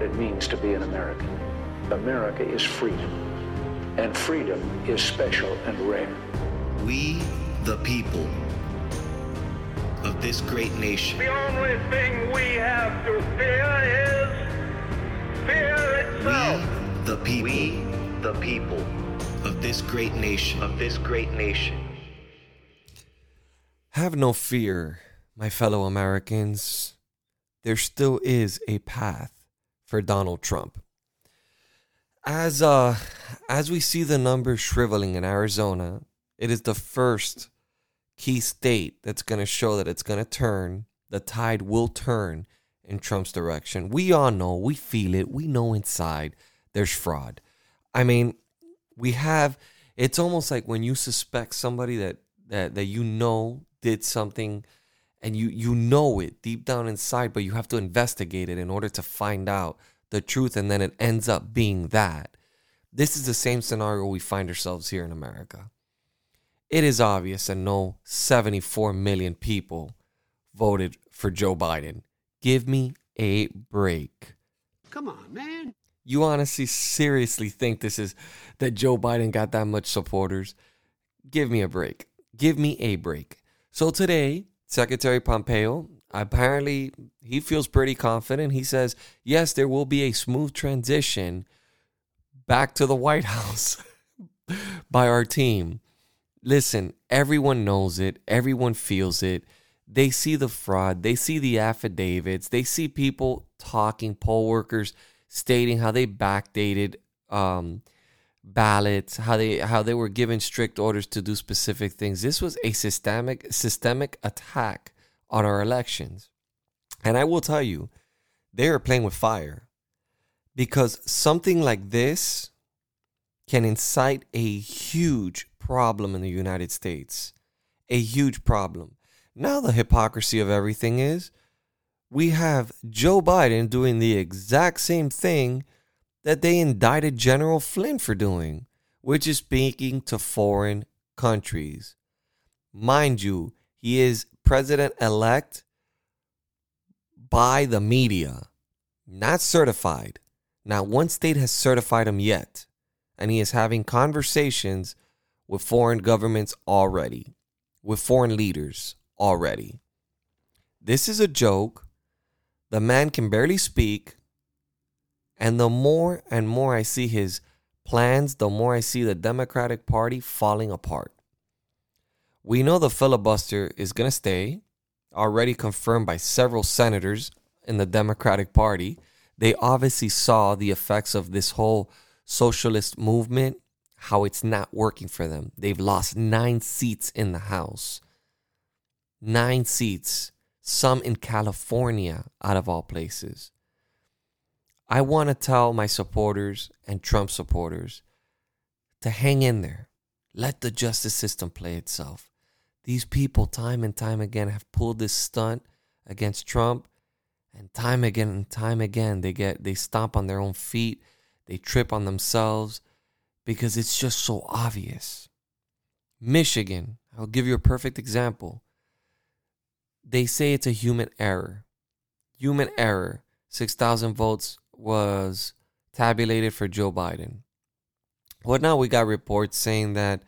what it means to be an American. America is freedom, and freedom is special and rare. We, the people of this great nation, The only thing we have to fear is fear itself. we, the people We, the people of this great nation, of this great nation, Have no fear, my fellow Americans. There still is a path for Donald Trump. As uh as we see the numbers shriveling in Arizona, it is the first key state that's going to show that it's going to turn, the tide will turn in Trump's direction. We all know, we feel it, we know inside there's fraud. I mean, we have it's almost like when you suspect somebody that that that you know did something and you you know it deep down inside but you have to investigate it in order to find out the truth and then it ends up being that this is the same scenario we find ourselves here in America it is obvious and no 74 million people voted for Joe Biden give me a break Come on, man. you honestly seriously think this is that Joe Biden got that much supporters? Give me a break. Give me a break. So today, Secretary Pompeo apparently he feels pretty confident. He says, "Yes, there will be a smooth transition back to the White House by our team." Listen, everyone knows it. Everyone feels it. They see the fraud. They see the affidavits. They see people talking, poll workers stating how they backdated um, ballots, how they how they were given strict orders to do specific things. This was a systemic systemic attack on our elections, and I will tell you, they are playing with fire because something like this can incite a huge problem in the United States, a huge problem. Now the hypocrisy of everything is we have Joe Biden doing the exact same thing that they indicted General Flynn for doing, which is speaking to foreign countries. Mind you, he is president elect by the media, not certified. Not one state has certified him yet, and he is having conversations with foreign governments already, with foreign leaders already. This is a joke. The man can barely speak. And the more and more I see his plans, the more I see the Democratic Party falling apart. We know the filibuster is going to stay, already confirmed by several senators in the Democratic Party. They obviously saw the effects of this whole socialist movement, how it's not working for them. They've lost nine seats in the House. Nine seats, some in California, out of all places. I want to tell my supporters and Trump supporters to hang in there. Let the justice system play itself. These people, time and time again, have pulled this stunt against Trump, and time again and time again, they get they stomp on their own feet, they trip on themselves because it's just so obvious. Michigan, I'll give you a perfect example. They say it's a human error. Human error. 6,000 votes was tabulated for Joe Biden. Well, now we got reports saying that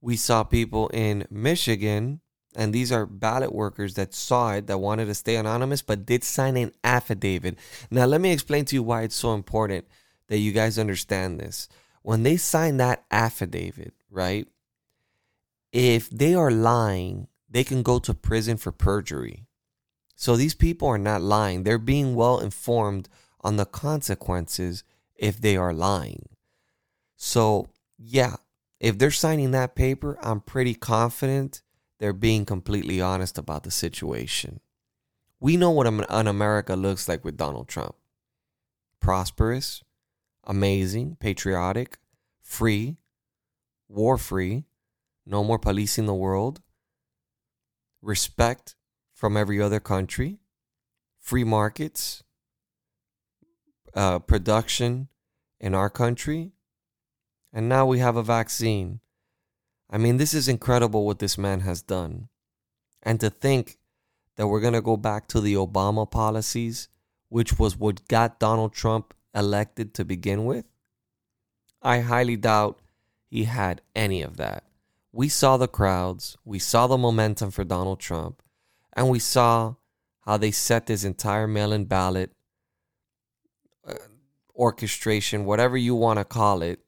we saw people in Michigan, and these are ballot workers that saw it, that wanted to stay anonymous, but did sign an affidavit. Now, let me explain to you why it's so important that you guys understand this. When they sign that affidavit, right? If they are lying, they can go to prison for perjury. So these people are not lying. They're being well informed on the consequences if they are lying. So, yeah, if they're signing that paper, I'm pretty confident they're being completely honest about the situation. We know what an America looks like with Donald Trump prosperous, amazing, patriotic, free, war free, no more policing the world, respect from every other country, free markets, uh, production in our country, and now we have a vaccine. I mean, this is incredible what this man has done. And to think that we're going to go back to the Obama policies which was what got Donald Trump elected to begin with, I highly doubt he had any of that. We saw the crowds, we saw the momentum for Donald Trump, and we saw how they set this entire mail in ballot orchestration, whatever you want to call it,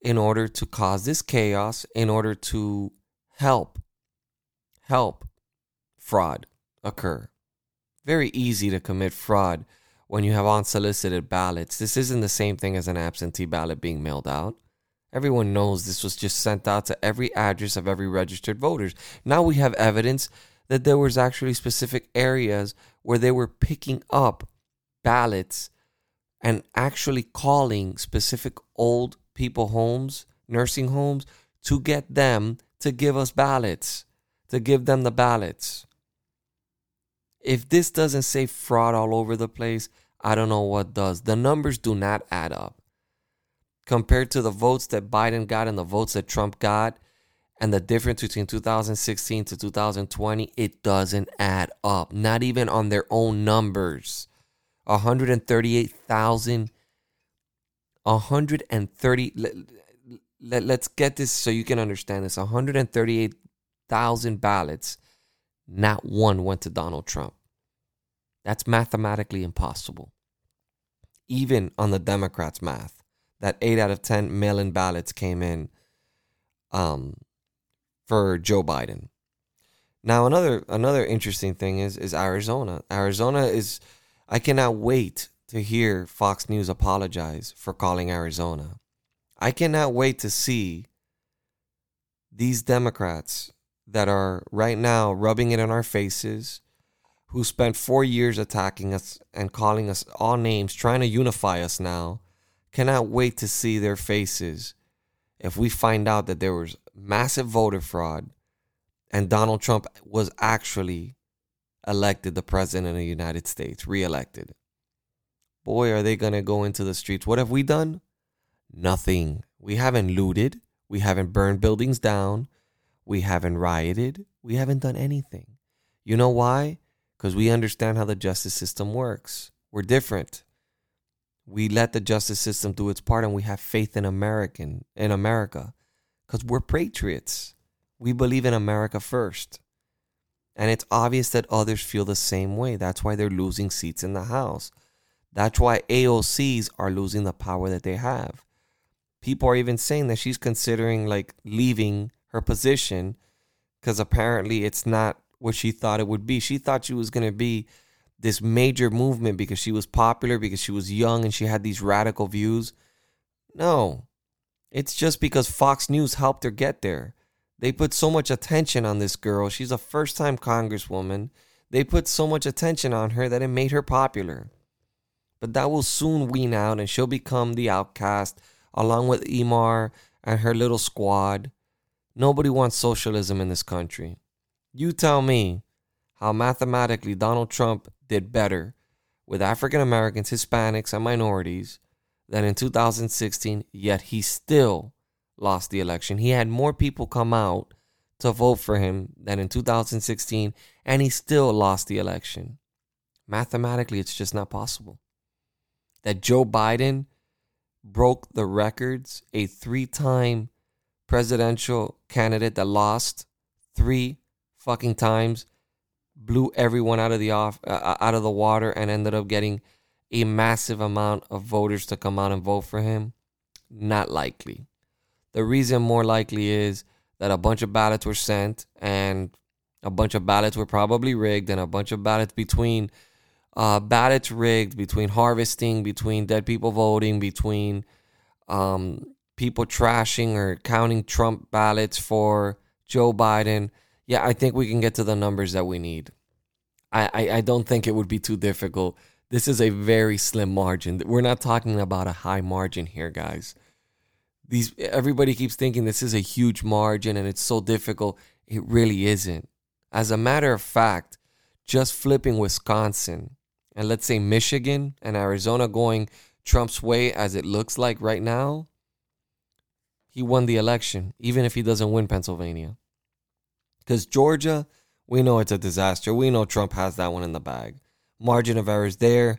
in order to cause this chaos, in order to help, help fraud occur. Very easy to commit fraud when you have unsolicited ballots. This isn't the same thing as an absentee ballot being mailed out. Everyone knows this was just sent out to every address of every registered voters. Now we have evidence that there was actually specific areas where they were picking up ballots and actually calling specific old people homes, nursing homes to get them to give us ballots, to give them the ballots. If this doesn't say fraud all over the place, I don't know what does. The numbers do not add up. Compared to the votes that Biden got and the votes that Trump got, and the difference between 2016 to 2020, it doesn't add up. Not even on their own numbers. 138,000. 130. Let, let, let's get this so you can understand this. 138,000 ballots. Not one went to Donald Trump. That's mathematically impossible. Even on the Democrats' math, that 8 out of 10 mail in ballots came in um, for Joe Biden. Now another another interesting thing is is Arizona. Arizona is I cannot wait to hear Fox News apologize for calling Arizona. I cannot wait to see these Democrats that are right now rubbing it in our faces, who spent four years attacking us and calling us all names, trying to unify us now, cannot wait to see their faces if we find out that there was massive voter fraud and Donald Trump was actually elected the president of the United States, reelected. Boy, are they going to go into the streets. What have we done? Nothing. We haven't looted. We haven't burned buildings down. We haven't rioted. We haven't done anything. You know why? Because we understand how the justice system works. We're different. We let the justice system do its part and we have faith in American in America because we're patriots. We believe in America first. And it's obvious that others feel the same way. That's why they're losing seats in the House. That's why AOCs are losing the power that they have. People are even saying that she's considering like leaving her position because apparently it's not what she thought it would be. She thought she was going to be this major movement because she was popular, because she was young and she had these radical views. No, it's just because Fox News helped her get there. They put so much attention on this girl. She's a first time congresswoman. They put so much attention on her that it made her popular. But that will soon wean out and she'll become the outcast along with Omar and her little squad. Nobody wants socialism in this country. You tell me how mathematically Donald Trump did better with African Americans, Hispanics, and minorities than in 2016, yet he still lost the election. He had more people come out to vote for him than in 2016, and he still lost the election. Mathematically, it's just not possible. That Joe Biden broke the records, a three time presidential candidate that lost three fucking times, blew everyone out of the off uh, out of the water, and ended up getting a massive amount of voters to come out and vote for him? Not likely. The reason more likely is that a bunch of ballots were sent and a bunch of ballots were probably rigged and a bunch of ballots between uh, ballots rigged, between harvesting, between dead people voting, between um, people trashing or counting Trump ballots for Joe Biden. Yeah, I think we can get to the numbers that we need. I, I, I don't think it would be too difficult this is a very slim margin. We're not talking about a high margin here, guys. These everybody keeps thinking this is a huge margin and it's so difficult. It really isn't. As a matter of fact, just flipping Wisconsin and let's say Michigan and Arizona going Trump's way as it looks like right now, he won the election, even if he doesn't win Pennsylvania. Because Georgia, we know it's a disaster. We know Trump has that one in the bag. margin of error is there,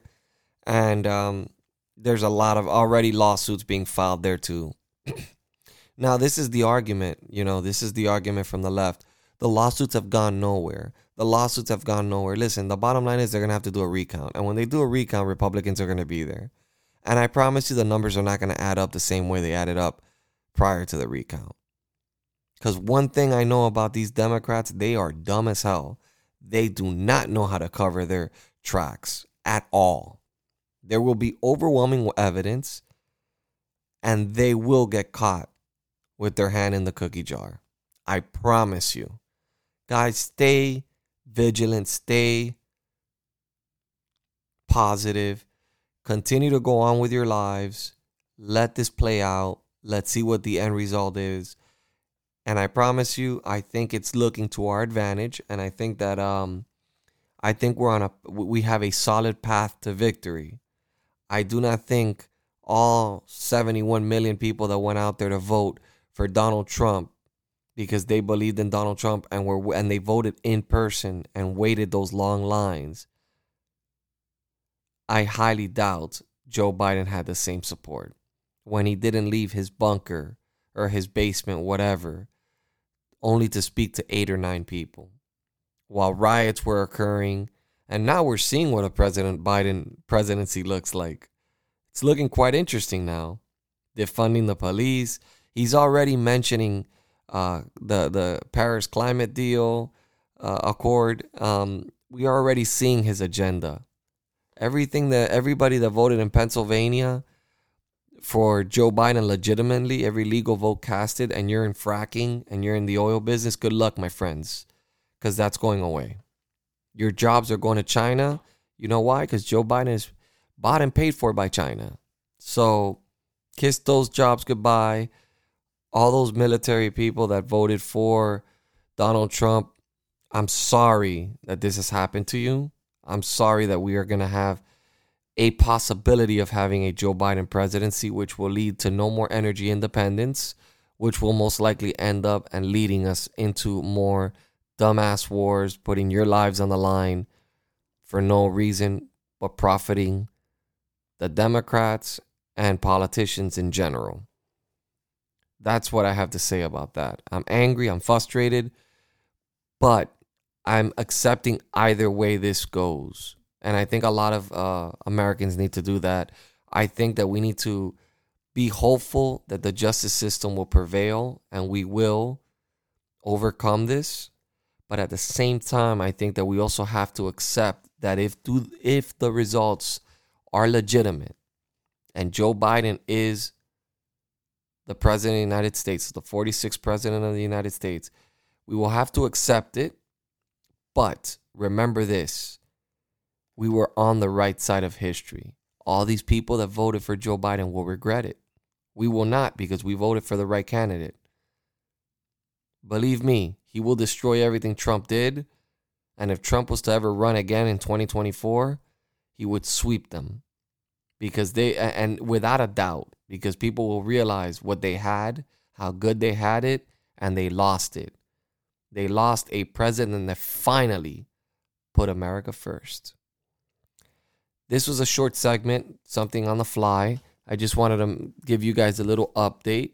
and um, there's a lot of already lawsuits being filed there too. Now, this is the argument. You know, this is the argument from the left. The lawsuits have gone nowhere. The lawsuits have gone nowhere. Listen, the bottom line is they're gonna have to do a recount, and when they do a recount, Republicans are gonna be there. And I promise you, the numbers are not gonna add up the same way they added up prior to the recount. Because one thing I know about these Democrats, they are dumb as hell. They do not know how to cover their tracks at all. There will be overwhelming evidence, and they will get caught with their hand in the cookie jar. I promise you. Guys, stay vigilant, stay positive, continue to go on with your lives. Let this play out. Let's see what the end result is. And I promise you, I think it's looking to our advantage. And I think that um I think we're on a we have a solid path to victory. I do not think all 71 million people that went out there to vote for Donald Trump because they believed in Donald Trump and were and they voted in person and waited those long lines. I highly doubt Joe Biden had the same support when he didn't leave his bunker or his basement, whatever, only to speak to eight or nine people while riots were occurring. And now we're seeing what a President Biden presidency looks like. It's looking quite interesting now. Defunding the police. He's already mentioning uh, the the Paris climate deal uh, accord. Um, we are already seeing his agenda. Everything that everybody that voted in Pennsylvania for Joe Biden legitimately, every legal vote casted, and you're in fracking and you're in the oil business, good luck, my friends, because that's going away. Your jobs are going to China. You know why? Because Joe Biden is bought and paid for by China. So kiss those jobs goodbye. All those military people that voted for Donald Trump, I'm sorry that this has happened to you. I'm sorry that we are going to have a possibility of having a Joe Biden presidency, which will lead to no more energy independence, which will most likely end up and leading us into more dumbass wars, putting your lives on the line for no reason but profiting the Democrats and politicians in general. That's what I have to say about that. I'm angry, I'm frustrated, but I'm accepting either way this goes. And I think a lot of uh, Americans need to do that. I think that we need to be hopeful that the justice system will prevail and we will overcome this. But at the same time, I think that we also have to accept that if do, if the results are legitimate and Joe Biden is the president of the United States, the 46th president of the United States, we will have to accept it. But remember this we were on the right side of history. All these people that voted for Joe Biden will regret it. We will not because we voted for the right candidate. Believe me, he will destroy everything Trump did. And if Trump was to ever run again in 2024, he would sweep them. Because they, and without a doubt, because people will realize what they had, how good they had it, and they lost it. They lost a president that finally put America first. This was a short segment, something on the fly. I just wanted to give you guys a little update.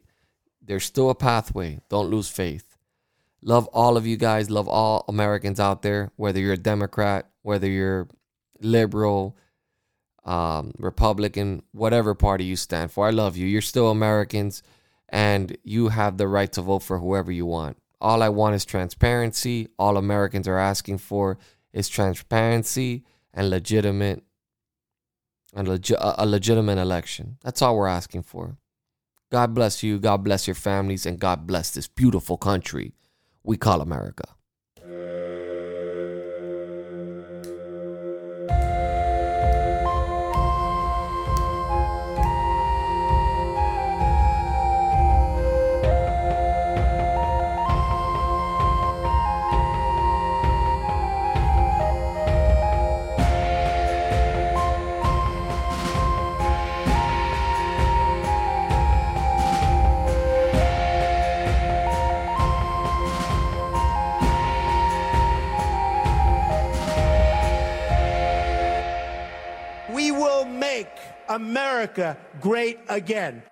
There's still a pathway. Don't lose faith. Love all of you guys. Love all Americans out there, whether you're a Democrat, whether you're liberal, um, Republican, whatever party you stand for. I love you. You're still Americans and you have the right to vote for whoever you want. All I want is transparency. All Americans are asking for is transparency and legitimate and legi- a legitimate election. That's all we're asking for. God bless you. God bless your families. And God bless this beautiful country we call America. America great again.